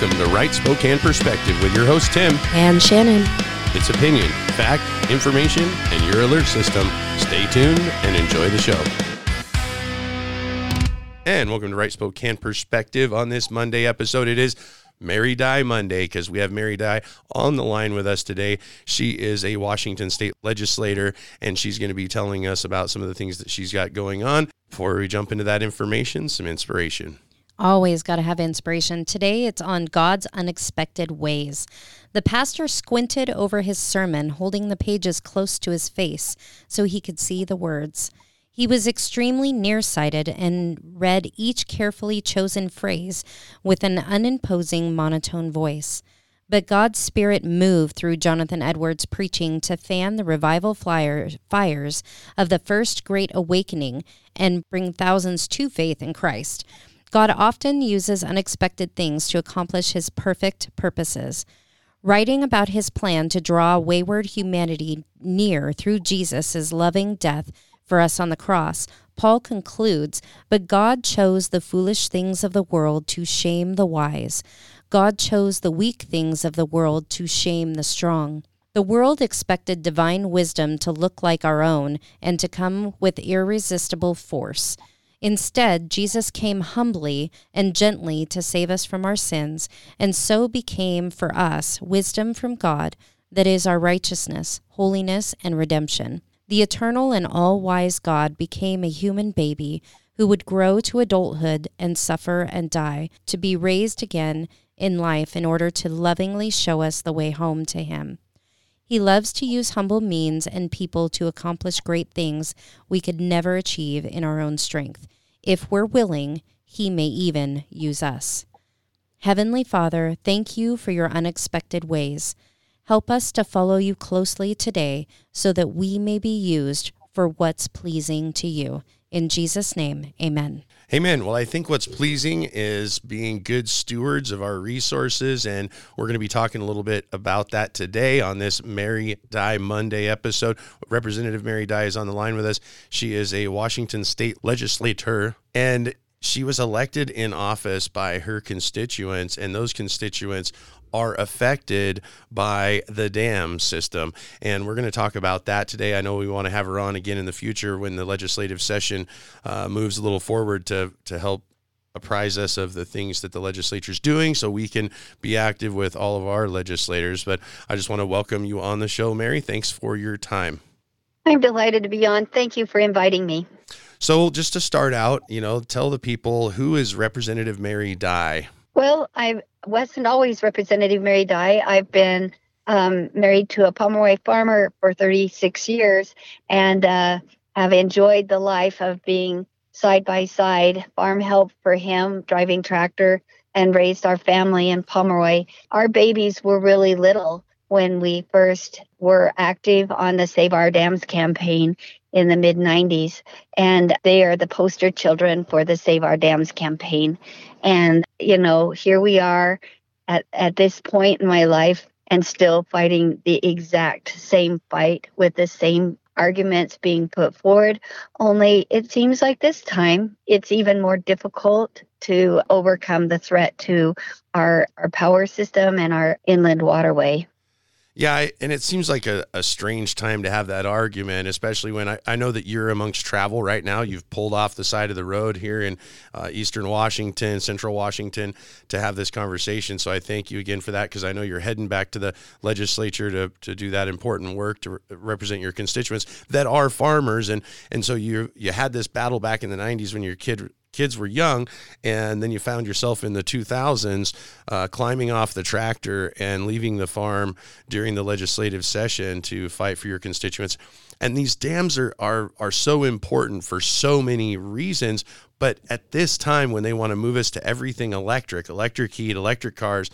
Welcome to Right Spokane Perspective with your host, Tim. And Shannon. It's opinion, fact, information, and your alert system. Stay tuned and enjoy the show. And welcome to Right Spokane Perspective on this Monday episode. It is Mary Dye Monday because we have Mary Dye on the line with us today. She is a Washington state legislator and she's going to be telling us about some of the things that she's got going on. Before we jump into that information, some inspiration. Always got to have inspiration. Today it's on God's unexpected ways. The pastor squinted over his sermon, holding the pages close to his face so he could see the words. He was extremely nearsighted and read each carefully chosen phrase with an unimposing monotone voice. But God's Spirit moved through Jonathan Edwards' preaching to fan the revival fires of the first great awakening and bring thousands to faith in Christ. God often uses unexpected things to accomplish his perfect purposes. Writing about his plan to draw wayward humanity near through Jesus' loving death for us on the cross, Paul concludes, But God chose the foolish things of the world to shame the wise. God chose the weak things of the world to shame the strong. The world expected divine wisdom to look like our own and to come with irresistible force. Instead, Jesus came humbly and gently to save us from our sins, and so became for us wisdom from God that is our righteousness, holiness, and redemption the eternal and all wise God became a human baby who would grow to adulthood and suffer and die, to be raised again in life in order to lovingly show us the way home to Him. He loves to use humble means and people to accomplish great things we could never achieve in our own strength. If we're willing, He may even use us. Heavenly Father, thank you for your unexpected ways. Help us to follow you closely today so that we may be used for what's pleasing to you. In Jesus' name, amen. Amen. Well, I think what's pleasing is being good stewards of our resources. And we're going to be talking a little bit about that today on this Mary Dye Monday episode. Representative Mary Dye is on the line with us. She is a Washington state legislator. And she was elected in office by her constituents, and those constituents are affected by the dam system. And we're going to talk about that today. I know we want to have her on again in the future when the legislative session uh, moves a little forward to, to help apprise us of the things that the legislature is doing so we can be active with all of our legislators. But I just want to welcome you on the show, Mary. Thanks for your time. I'm delighted to be on. Thank you for inviting me. So, just to start out, you know, tell the people who is Representative Mary Dye? Well, I wasn't always Representative Mary Dye. I've been um, married to a Pomeroy farmer for 36 years and uh, have enjoyed the life of being side by side farm help for him, driving tractor, and raised our family in Pomeroy. Our babies were really little when we first were active on the Save Our Dams campaign in the mid 90s. And they are the poster children for the Save Our Dams campaign. And, you know, here we are at, at this point in my life and still fighting the exact same fight with the same arguments being put forward. Only it seems like this time it's even more difficult to overcome the threat to our, our power system and our inland waterway. Yeah, and it seems like a, a strange time to have that argument, especially when I, I know that you're amongst travel right now. You've pulled off the side of the road here in uh, Eastern Washington, Central Washington, to have this conversation. So I thank you again for that because I know you're heading back to the legislature to, to do that important work to re- represent your constituents that are farmers. And, and so you, you had this battle back in the 90s when your kid kids were young, and then you found yourself in the 2000s uh, climbing off the tractor and leaving the farm during the legislative session to fight for your constituents. And these dams are are are so important for so many reasons. But at this time, when they want to move us to everything electric, electric heat, electric cars,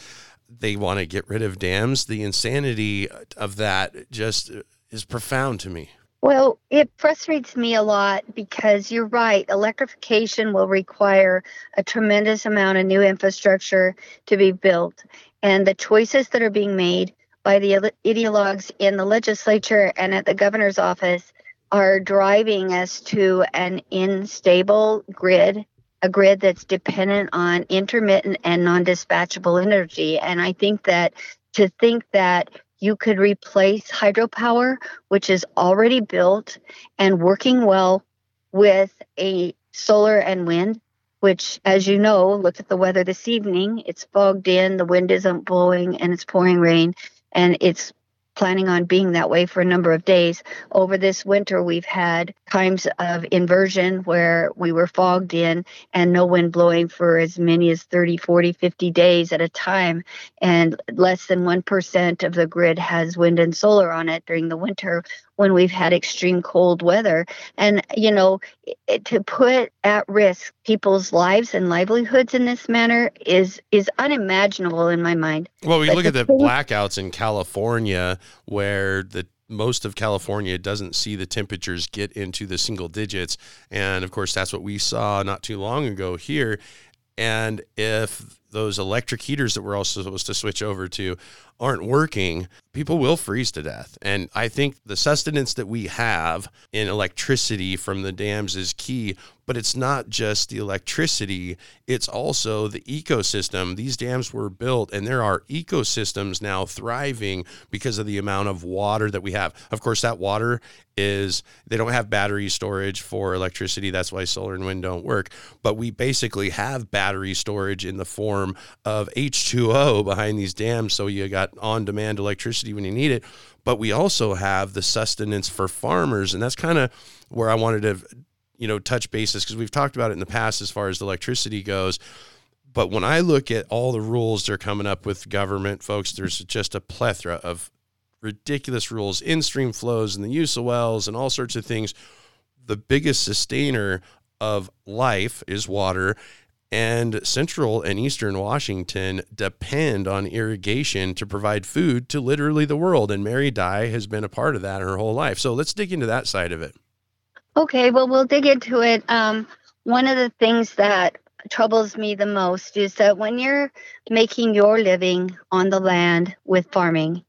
they want to get rid of dams. The insanity of that just is profound to me. Well, it frustrates me a lot because you're right. Electrification will require a tremendous amount of new infrastructure to be built. And the choices that are being made by the ideologues in the legislature and at the governor's office are driving us to an unstable grid a grid that's dependent on intermittent and non-dispatchable energy. And I think that to think that you could replace hydropower, which is already built and working well with a solar and wind, which, as you know, look at the weather this evening. It's fogged in, the wind isn't blowing, and it's pouring rain. And it's planning on being that way for a number of days. Over this winter, we've had times of inversion where we were fogged in and no wind blowing for as many as 30, 40, 50 days at a time. And less than 1% of the grid has wind and solar on it during the winter when we've had extreme cold weather. And, you know, it, to put at risk people's lives and livelihoods in this manner is is unimaginable in my mind. Well, we but look at the thing- blackouts in California where the most of California doesn't see the temperatures get into the single digits. And of course, that's what we saw not too long ago here. And if those electric heaters that we're also supposed to switch over to aren't working, people will freeze to death. And I think the sustenance that we have in electricity from the dams is key, but it's not just the electricity, it's also the ecosystem. These dams were built and there are ecosystems now thriving because of the amount of water that we have. Of course, that water is they don't have battery storage for electricity. That's why solar and wind don't work. But we basically have battery storage in the form of H2O behind these dams. So you got on demand electricity when you need it. But we also have the sustenance for farmers. And that's kind of where I wanted to, you know, touch bases because we've talked about it in the past as far as the electricity goes. But when I look at all the rules they're coming up with government, folks, there's just a plethora of ridiculous rules, in stream flows and the use of wells and all sorts of things. The biggest sustainer of life is water. And central and eastern Washington depend on irrigation to provide food to literally the world. And Mary Dye has been a part of that her whole life. So let's dig into that side of it. Okay, well, we'll dig into it. Um, one of the things that troubles me the most is that when you're making your living on the land with farming,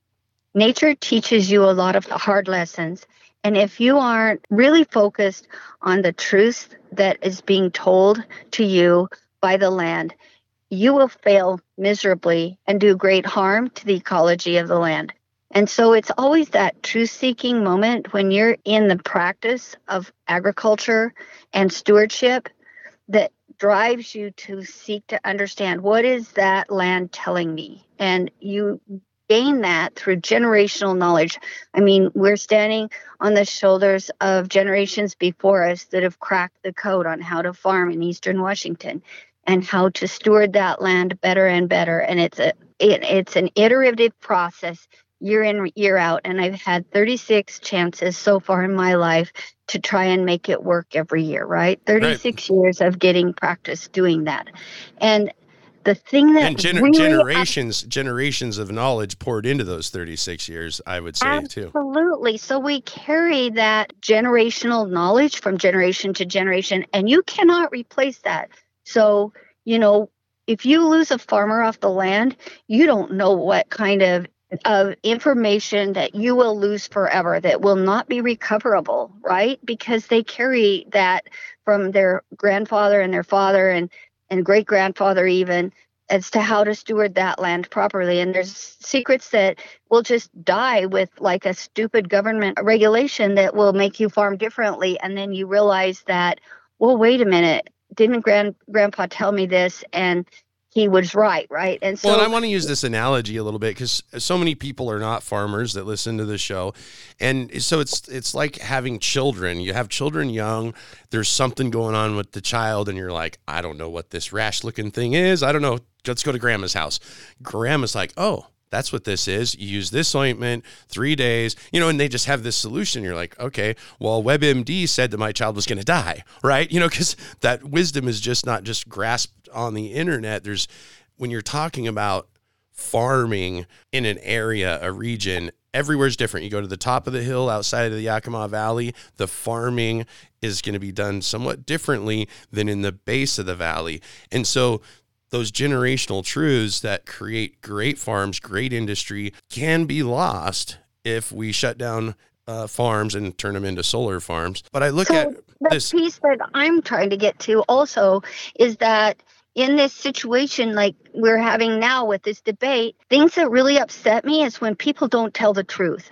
nature teaches you a lot of hard lessons. And if you aren't really focused on the truth that is being told to you by the land, you will fail miserably and do great harm to the ecology of the land. And so it's always that truth seeking moment when you're in the practice of agriculture and stewardship that drives you to seek to understand what is that land telling me and you gain that through generational knowledge. I mean, we're standing on the shoulders of generations before us that have cracked the code on how to farm in eastern Washington and how to steward that land better and better. And it's a it, it's an iterative process year in year out and i've had 36 chances so far in my life to try and make it work every year right 36 right. years of getting practice doing that and the thing that and gener- really generations generations of knowledge poured into those 36 years i would say absolutely. too absolutely so we carry that generational knowledge from generation to generation and you cannot replace that so you know if you lose a farmer off the land you don't know what kind of of information that you will lose forever that will not be recoverable right because they carry that from their grandfather and their father and and great grandfather even as to how to steward that land properly. And there's secrets that will just die with like a stupid government regulation that will make you farm differently. And then you realize that, well, wait a minute, didn't grand grandpa tell me this? And he was right, right? And so, well, and I want to use this analogy a little bit because so many people are not farmers that listen to the show, and so it's it's like having children. You have children young. There's something going on with the child, and you're like, I don't know what this rash looking thing is. I don't know. Let's go to grandma's house. Grandma's like, oh, that's what this is. You use this ointment, three days, you know, and they just have this solution. You're like, okay, well, WebMD said that my child was going to die, right? You know, because that wisdom is just not just grasped on the internet. There's, when you're talking about farming in an area, a region, everywhere's different. You go to the top of the hill outside of the Yakima Valley, the farming is going to be done somewhat differently than in the base of the valley. And so those generational truths that create great farms, great industry can be lost if we shut down uh, farms and turn them into solar farms. But I look So at the this. piece that I'm trying to get to also is that in this situation like we're having now with this debate, things that really upset me is when people don't tell the truth.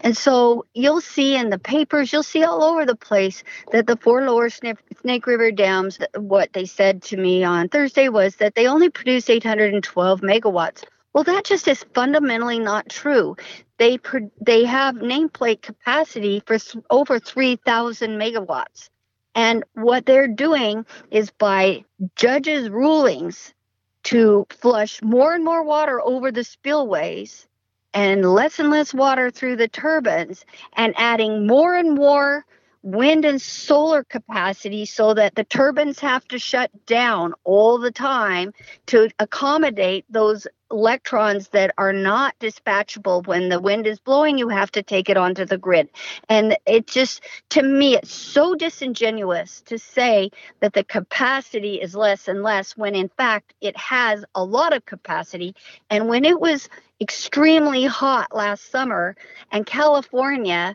And so you'll see in the papers, you'll see all over the place that the four lower Snake, River dams, what they said to me on Thursday was that they only produce 812 megawatts. Well, that just is fundamentally not true. They they have nameplate capacity for over 3,000 megawatts. And what they're doing is by judges' rulings to flush more and more water over the spillways and less and less water through the turbines and adding more and more wind and solar capacity so that the turbines have to shut down all the time to accommodate those electrons that are not dispatchable. When the wind is blowing you have to take it onto the grid. And it just to me it's so disingenuous to say that the capacity is less and less when in fact it has a lot of capacity. And when it was extremely hot last summer and california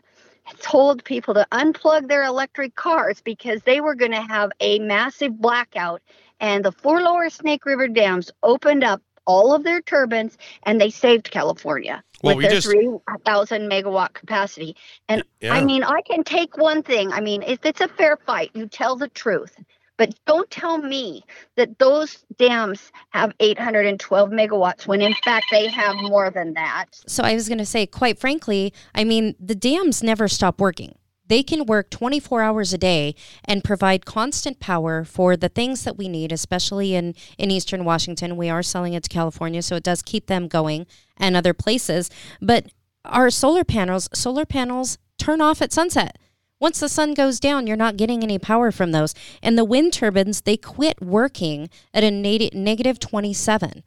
told people to unplug their electric cars because they were going to have a massive blackout. And the four lower Snake River dams opened up all of their turbines and they saved California Well, with we their just- 3,000 megawatt capacity. And Yeah. I mean, I can take one thing. I mean, if it's a fair fight, you tell the truth. But don't tell me that those dams have 812 megawatts when in fact they have more than that. So I was going to say, quite frankly, I mean, the dams never stop working. They can work 24 hours a day and provide constant power for the things that we need, especially in, in Eastern Washington. We are selling it to California, so it does keep them going and other places. But our solar panels, solar panels turn off at sunset. Once the sun goes down, you're not getting any power from those. And the wind turbines, they quit working at a nat- negative 27.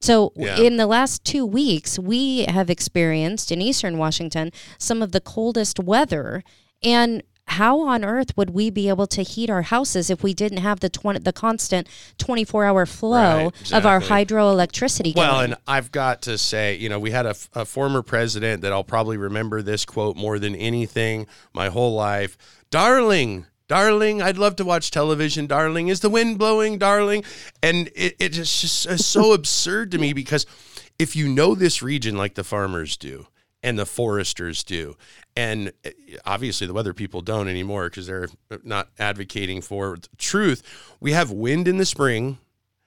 So Yeah. in the last two weeks, we have experienced in eastern Washington some of the coldest weather. And how on earth would we be able to heat our houses if we didn't have the 20, the constant 24 hour flow Right, of our hydroelectricity? Well, going? and I've got to say, you know, we had a former president that I'll probably remember this quote more than anything my whole life. Darling, darling, I'd love to watch television. Darling, is the wind blowing? Darling, and it, it just just so absurd to me because if you know this region like the farmers do and the foresters do, and eh, obviously the weather people don't anymore because they're not advocating for truth. We have wind in the spring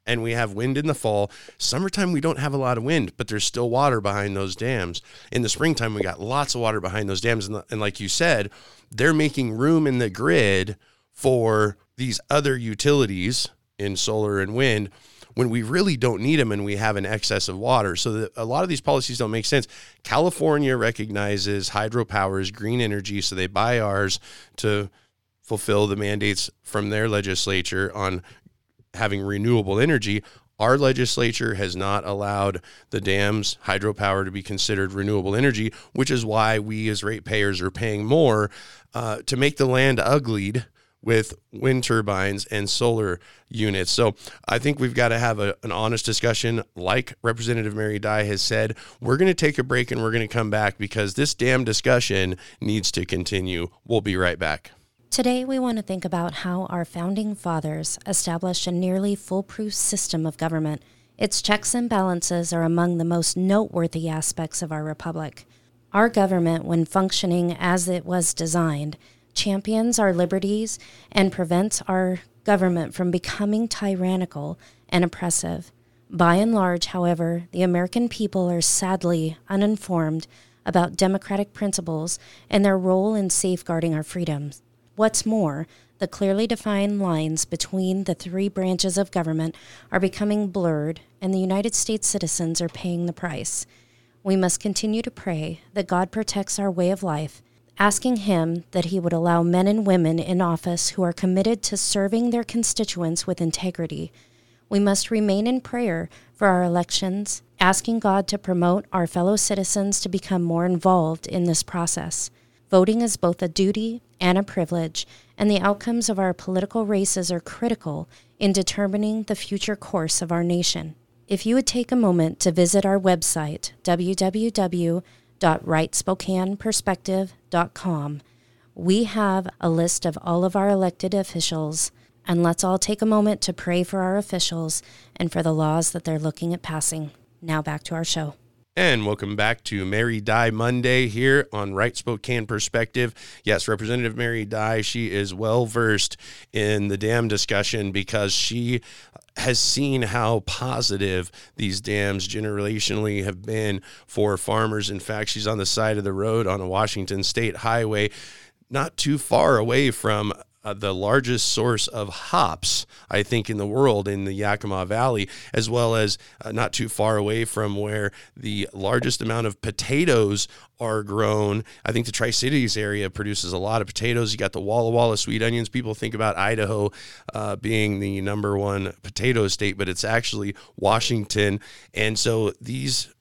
and we have wind in the fall. Summertime, we don't have a lot of wind, but there's still water behind those dams. In the springtime, we got lots of water behind those dams. And like you said, they're making room in the grid for these other utilities in solar and wind when we really don't need them and we have an excess of water. So a lot of these policies don't make sense. California recognizes hydropower as green energy, so they buy ours to fulfill the mandates from their legislature on having renewable energy. Our legislature has not allowed the dams hydropower to be considered renewable energy, which is why we as ratepayers are paying more uh, to make the land uglied with wind turbines and solar units. So I think we've got to have a, an honest discussion. Like Representative Mary Dye has said, we're going to take a break and we're going to come back because this damn discussion needs to continue. We'll be right back. Today, we want to think about how our founding fathers established a nearly foolproof system of government. Its checks and balances are among the most noteworthy aspects of our republic. Our government, when functioning as it was designed, champions our liberties and prevents our government from becoming tyrannical and oppressive. By and large, however, the American people are sadly uninformed about democratic principles and their role in safeguarding our freedoms. What's more, the clearly defined lines between the three branches of government are becoming blurred, and the United States citizens are paying the price. We must continue to pray that God protects our way of life, asking Him that He would allow men and women in office who are committed to serving their constituents with integrity. We must remain in prayer for our elections, asking God to promote our fellow citizens to become more involved in this process. Voting is both a duty and a privilege, and the outcomes of our political races are critical in determining the future course of our nation. If you would take a moment to visit our website, www.rightspokaneperspective.com. We have a list of all of our elected officials, and let's all take a moment to pray for our officials and for the laws that they're looking at passing. Now back to our show. And welcome back to Mary Dye Monday here on Right Spokane Perspective. Yes, Representative Mary Dye, she is well versed in the dam discussion because she has seen how positive these dams generationally have been for farmers. In fact, she's on the side of the road on a Washington State highway, not too far away from uh, the largest source of hops, I think, in the world in the Yakima Valley, as well as uh, not too far away from where the largest amount of potatoes are grown. I think the Tri Cities area produces a lot of potatoes. You got the Walla Walla sweet onions. People think about Idaho uh, being the number one potato state, but it's actually Washington. And so these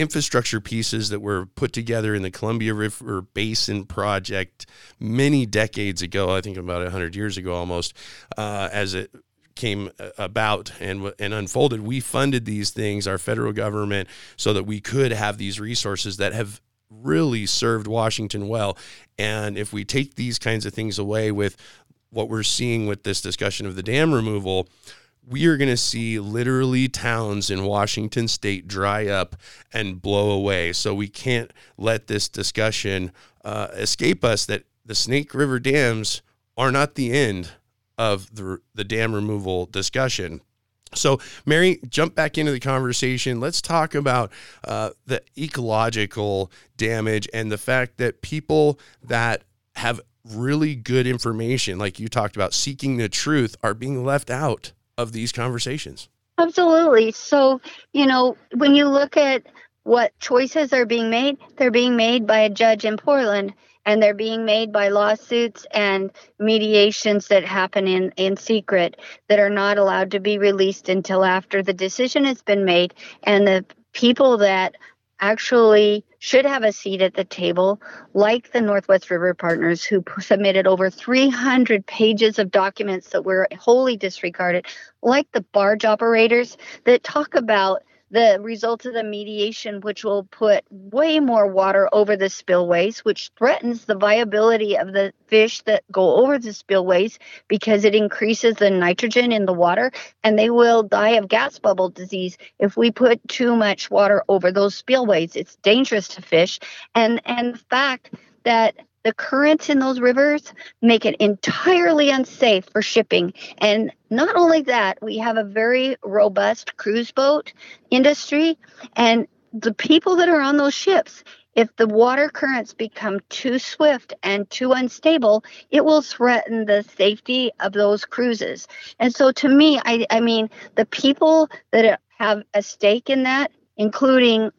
infrastructure pieces that were put together in the Columbia River Basin project many decades ago, I think about 100 years ago almost, uh, as it came about and and unfolded we funded these things our federal government so that we could have these resources that have really served Washington well. And if we take these kinds of things away with what we're seeing with this discussion of the dam removal we are going to see literally towns in Washington state dry up and blow away. So we can't let this discussion uh, escape us that the Snake River dams are not the end of the, the dam removal discussion. So, Mary, jump back into the conversation. Let's talk about uh, the ecological damage and the fact that people that have really good information, like you talked about, seeking the truth, are being left out of these conversations. Absolutely. So, you know, when you look at what choices are being made, they're being made by a judge in Portland and they're being made by lawsuits and mediations that happen in, in secret that are not allowed to be released until after the decision has been made and the people that actually should have a seat at the table, like the Northwest River Partners, who submitted over 300 pages of documents that were wholly disregarded, like the barge operators that talk about the results of the mediation, which will put way more water over the spillways, which threatens the viability of the fish that go over the spillways because it increases the nitrogen in the water and they will die of gas bubble disease if we put too much water over those spillways. It's dangerous to fish. And and the fact that the currents in those rivers make it entirely unsafe for shipping. And not only that, we have a very robust cruise boat industry. And the people that are on those ships, if the water currents become too swift and too unstable, it will threaten the safety of those cruises. And so, to me, I, I mean, the people that have a stake in that, including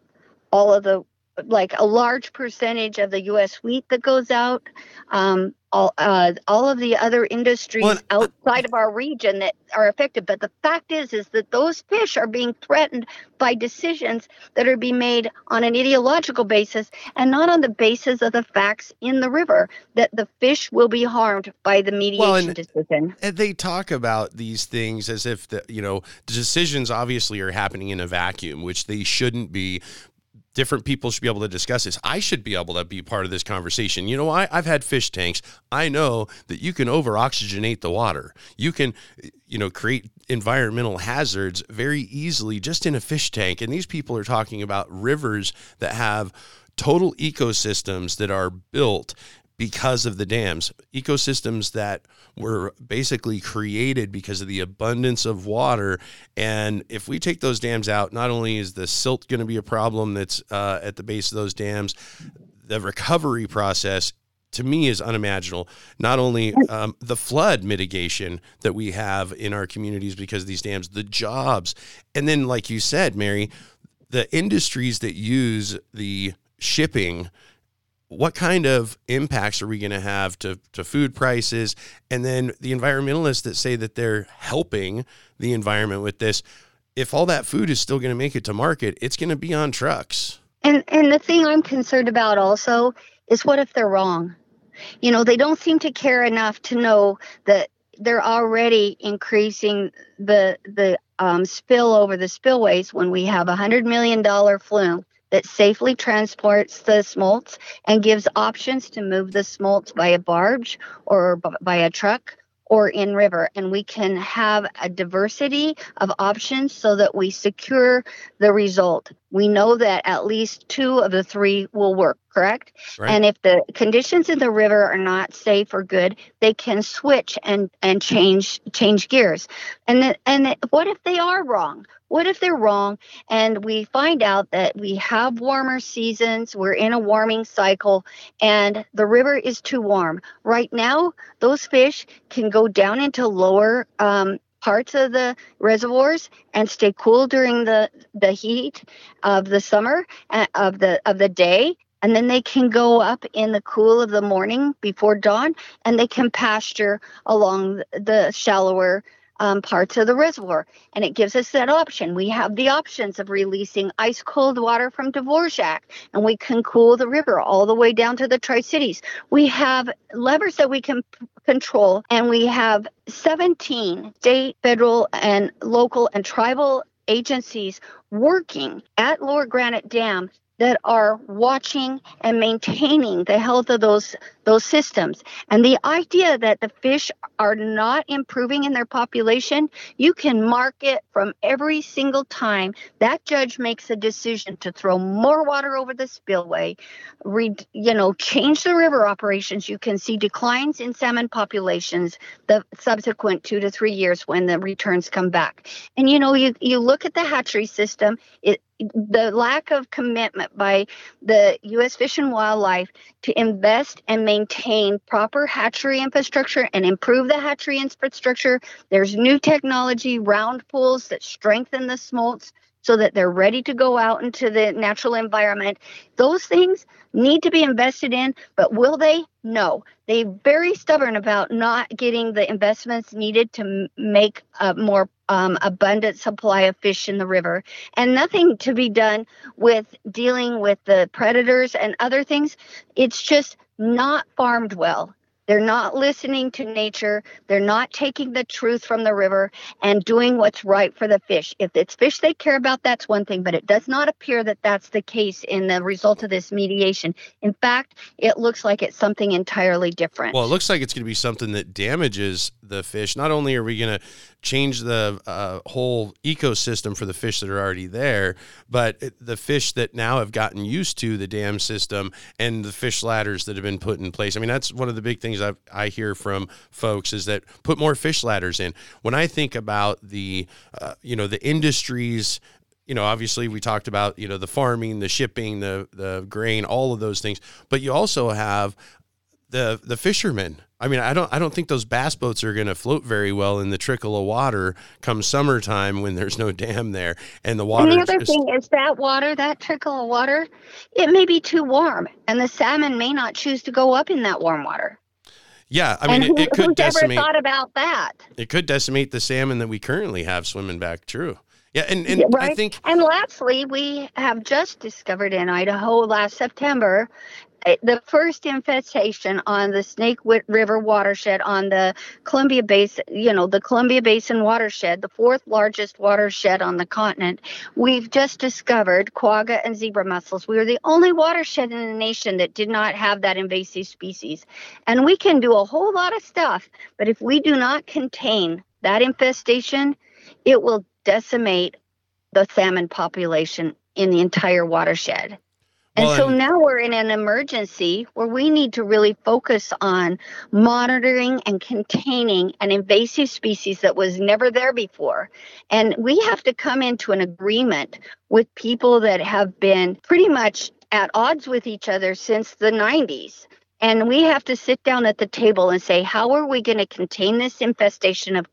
all of the like a large percentage of the U.S. wheat that goes out, um, all uh, all of the other industries well, outside of our region that are affected. But the fact is, is that those fish are being threatened by decisions that are being made on an ideological basis and not on the basis of the facts in the river. That the fish will be harmed by the mediation well, and, decision. And they talk about these things as if the you know the decisions obviously are happening in a vacuum, which they shouldn't be different people should be able to discuss this. I should be able to be part of this conversation. You know, I, I've had fish tanks. I know that you can over oxygenate the water. You can, you know, create environmental hazards very easily just in a fish tank. And these people are talking about rivers that have total ecosystems that are built because of the dams, ecosystems that were basically created because of the abundance of water. And if we take those dams out, not only is the silt going to be a problem that's uh, at the base of those dams, the recovery process to me is unimaginable. Not only um, the flood mitigation that we have in our communities because of these dams, the jobs, and then, like you said, Mary, the industries that use the shipping what kind of impacts are we going to have to, to food prices? And then the environmentalists that say that they're helping the environment with this, if all that food is still going to make it to market, it's going to be on trucks. And and the thing I'm concerned about also is what if they're wrong? You know, they don't seem to care enough to know that they're already increasing the the um, spill over the spillways when we have a hundred million dollar flume that safely transports the smolts and gives options to move the smolts by a barge or by a truck or in river. And we can have a diversity of options so that we secure the result we know that at least two of the three will work correct right. and if the conditions in the river are not safe or good they can switch and and change change gears and the, and what if they are wrong what if they're wrong and we find out that we have warmer seasons, we're in a warming cycle, and the river is too warm? Right now, those fish can go down into lower um, parts of the reservoirs and stay cool during the, the heat of the summer uh, of the of the day. And then they can go up in the cool of the morning before dawn and they can pasture along the shallower um, parts of the reservoir. And it gives us that option. We have the options of releasing ice cold water from Dworshak, and we can cool the river all the way down to the Tri Cities. We have levers that we can p- control, and we have 17 state, federal, and local and tribal agencies working at Lower Granite Dam that are watching and maintaining the health of those those systems. And the idea that the fish are not improving in their population, you can mark it from every single time that judge makes a decision to throw more water over the spillway, re, you know, change the river operations. You can see declines in salmon populations the subsequent two to three years when the returns come back. And you know, you you look at the hatchery system, it the lack of commitment by the U.S. Fish and Wildlife to invest and maintain proper hatchery infrastructure and improve the hatchery infrastructure. There's new technology, round pools that strengthen the smolts so that they're ready to go out into the natural environment. Those things need to be invested in, but will they? No. They're very stubborn about not getting the investments needed to make a more um, abundant supply of fish in the river, and nothing to be done with dealing with the predators and other things. It's just not farmed well. They're not listening to nature. They're not taking the truth from the river and doing what's right for the fish. If it's fish they care about, that's one thing, but it does not appear that that's the case in the result of this mediation. In fact, it looks like it's something entirely different. Well, it looks like it's going to be something that damages the fish. Not only are we going to change the uh, whole ecosystem for the fish that are already there, but the fish that now have gotten used to the dam system and the fish ladders that have been put in place. I mean, that's one of the big things I I hear from folks is that put more fish ladders in. When I think about the uh, you know the industries you know, obviously we talked about, you know, the farming, the shipping, the the grain, all of those things. But you also have the the fishermen. I mean, I don't I don't think those bass boats are going to float very well in the trickle of water come summertime when there's no dam there and the water. And the other just, thing is that water, that trickle of water, it may be too warm, and the salmon may not choose to go up in that warm water. Yeah, I mean, it, it, could decimate. thought about that? It could decimate the salmon that we currently have swimming back. True. Yeah, and, and right? I think. And lastly, we have just discovered in Idaho last September Eh, the first infestation on the Snake River watershed on the Columbia Basin, you know, the Columbia Basin watershed, the fourth largest watershed on the continent, we've just discovered quagga and zebra mussels. We are the only watershed in the nation that did not have that invasive species. And we can do a whole lot of stuff, but if we do not contain that infestation, it will decimate the salmon population in the entire watershed. And well, so now we're in an emergency where we need to really focus on monitoring and containing an invasive species that was never there before. And we have to come into an agreement with people that have been pretty much at odds with each other since the 90s. And we have to sit down at the table and say, how are we going to contain this infestation of,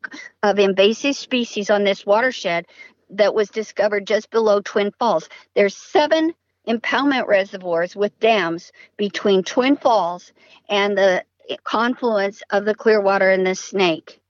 of invasive species on this watershed that was discovered just below Twin Falls? There's seven impoundment reservoirs with dams between Twin Falls and the confluence of the Clearwater and the Snake.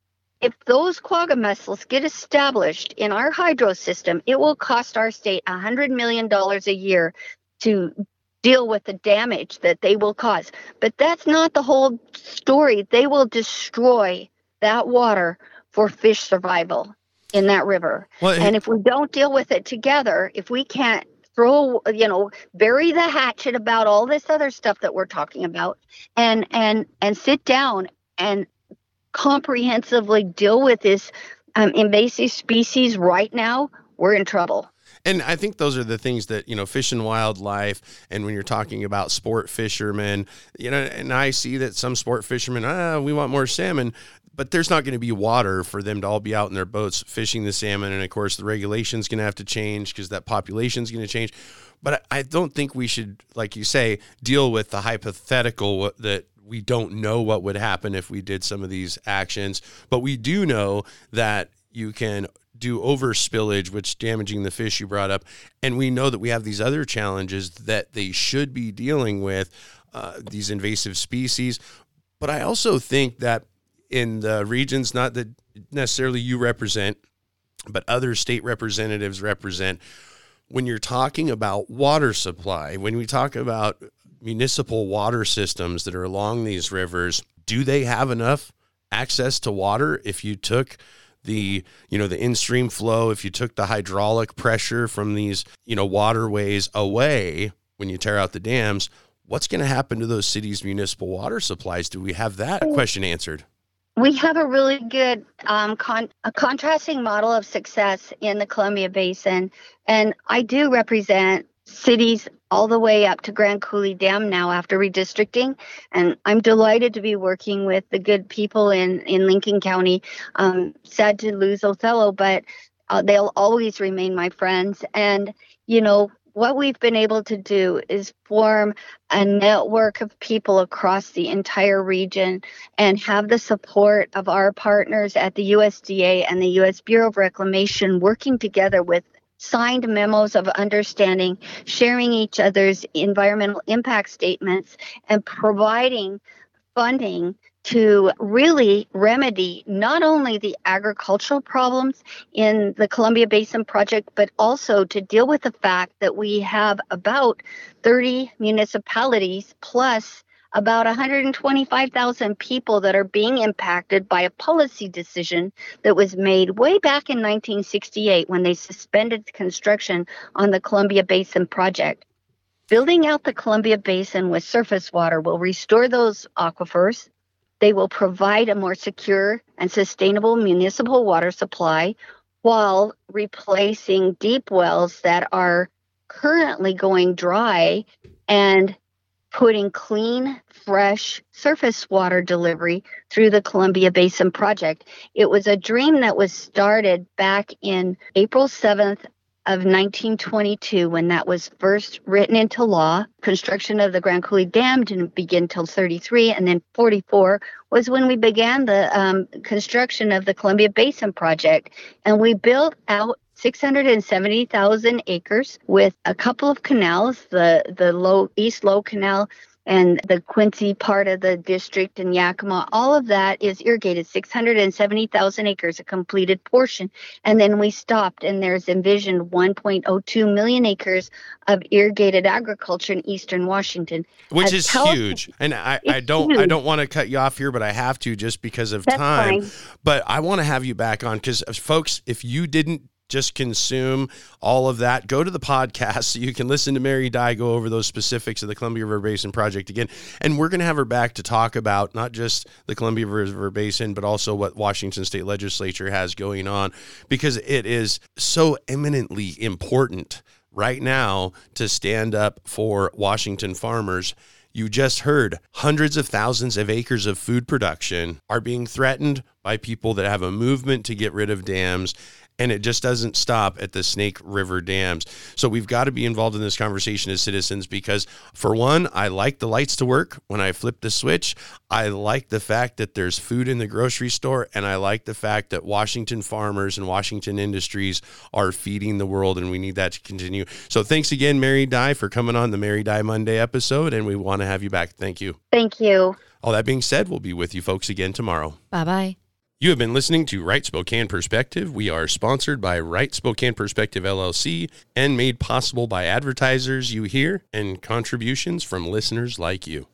If those quagga mussels get established in our hydro system, it will cost our state $100 million a year to deal with the damage that they will cause. But that's not the whole story. They will destroy that water for fish survival in that river. Well, and if we don't deal with it together, if we can't throw you know bury the hatchet about all this other stuff that we're talking about and and and sit down and comprehensively deal with this um, invasive species right now we're in trouble. And I think those are the things that, you know, fish and wildlife, and when you're talking about sport fishermen, you know, and I see that some sport fishermen, ah, we want more salmon but there's not going to be water for them to all be out in their boats fishing the salmon. And of course, the regulation's going to have to change because that population's going to change. But I don't think we should, like you say, deal with the hypothetical that we don't know what would happen if we did some of these actions. But we do know that you can do over spillage, which damaging the fish you brought up. And we know that we have these other challenges that they should be dealing with, uh, these invasive species. But I also think that in the regions, not that necessarily you represent, but other state representatives represent. When you're talking about water supply, when we talk about municipal water systems that are along these rivers, do they have enough access to water? If you took the you know the in-stream flow if you took the hydraulic pressure from these you know waterways away when you tear out the dams what's going to happen to those cities municipal water supplies? Do we have that question answered we have a really good um, con- a contrasting model of success in the Columbia Basin, and I do represent cities all the way up to Grand Coulee Dam now after redistricting, and I'm delighted to be working with the good people in in Lincoln County. Um, sad to lose Othello, but uh, they'll always remain my friends, and you know what we've been able to do is form a network of people across the entire region and have the support of our partners at the USDA and the US Bureau of Reclamation working together with signed memos of understanding, sharing each other's environmental impact statements, and providing funding to really remedy not only the agricultural problems in the Columbia Basin Project, but also to deal with the fact that we have about 30 municipalities plus about 125,000 people that are being impacted by a policy decision that was made way back in 1968 when they suspended construction on the Columbia Basin Project. Building out the Columbia Basin with surface water will restore those aquifers they will provide a more secure and sustainable municipal water supply while replacing deep wells that are currently going dry and putting clean, fresh surface water delivery through the Columbia Basin Project. It was a dream that was started back in April 7th of 1922 when that was first written into law. Construction of the Grand Coulee Dam didn't begin till 33, and then 44 was when we began the um, construction of the Columbia Basin Project, and we built out 670,000 acres with a couple of canals, the the low East Low Canal and the Quincy part of the district and Yakima, all of that is irrigated, 670,000 acres, a completed portion. And then we stopped, and there's envisioned 1.02 million acres of irrigated agriculture in eastern Washington, which is huge. And I, I don't huge. I don't want to cut you off here, but I have to just because of That's time. Fine. But I want to have you back on because, uh, folks, if you didn't just consume all of that. Go to the podcast so you can listen to Mary Dye go over those specifics of the Columbia River Basin project again. And we're going to have her back to talk about not just the Columbia River Basin, but also what Washington State Legislature has going on because it is so eminently important right now to stand up for Washington farmers. You just heard hundreds of thousands of acres of food production are being threatened by people that have a movement to get rid of dams and it just doesn't stop at the Snake River dams. So we've got to be involved in this conversation as citizens because, for one, I like the lights to work when I flip the switch. I like the fact that there's food in the grocery store, and I like the fact that Washington farmers and Washington industries are feeding the world, and we need that to continue. So thanks again, Mary Dye, for coming on the Mary Dye Monday episode, and we want to have you back. Thank you. Thank you. All that being said, we'll be with you folks again tomorrow. Bye bye. You have been listening to Right Spokane Perspective. We are sponsored by Right Spokane Perspective LLC and made possible by advertisers you hear and contributions from listeners like you.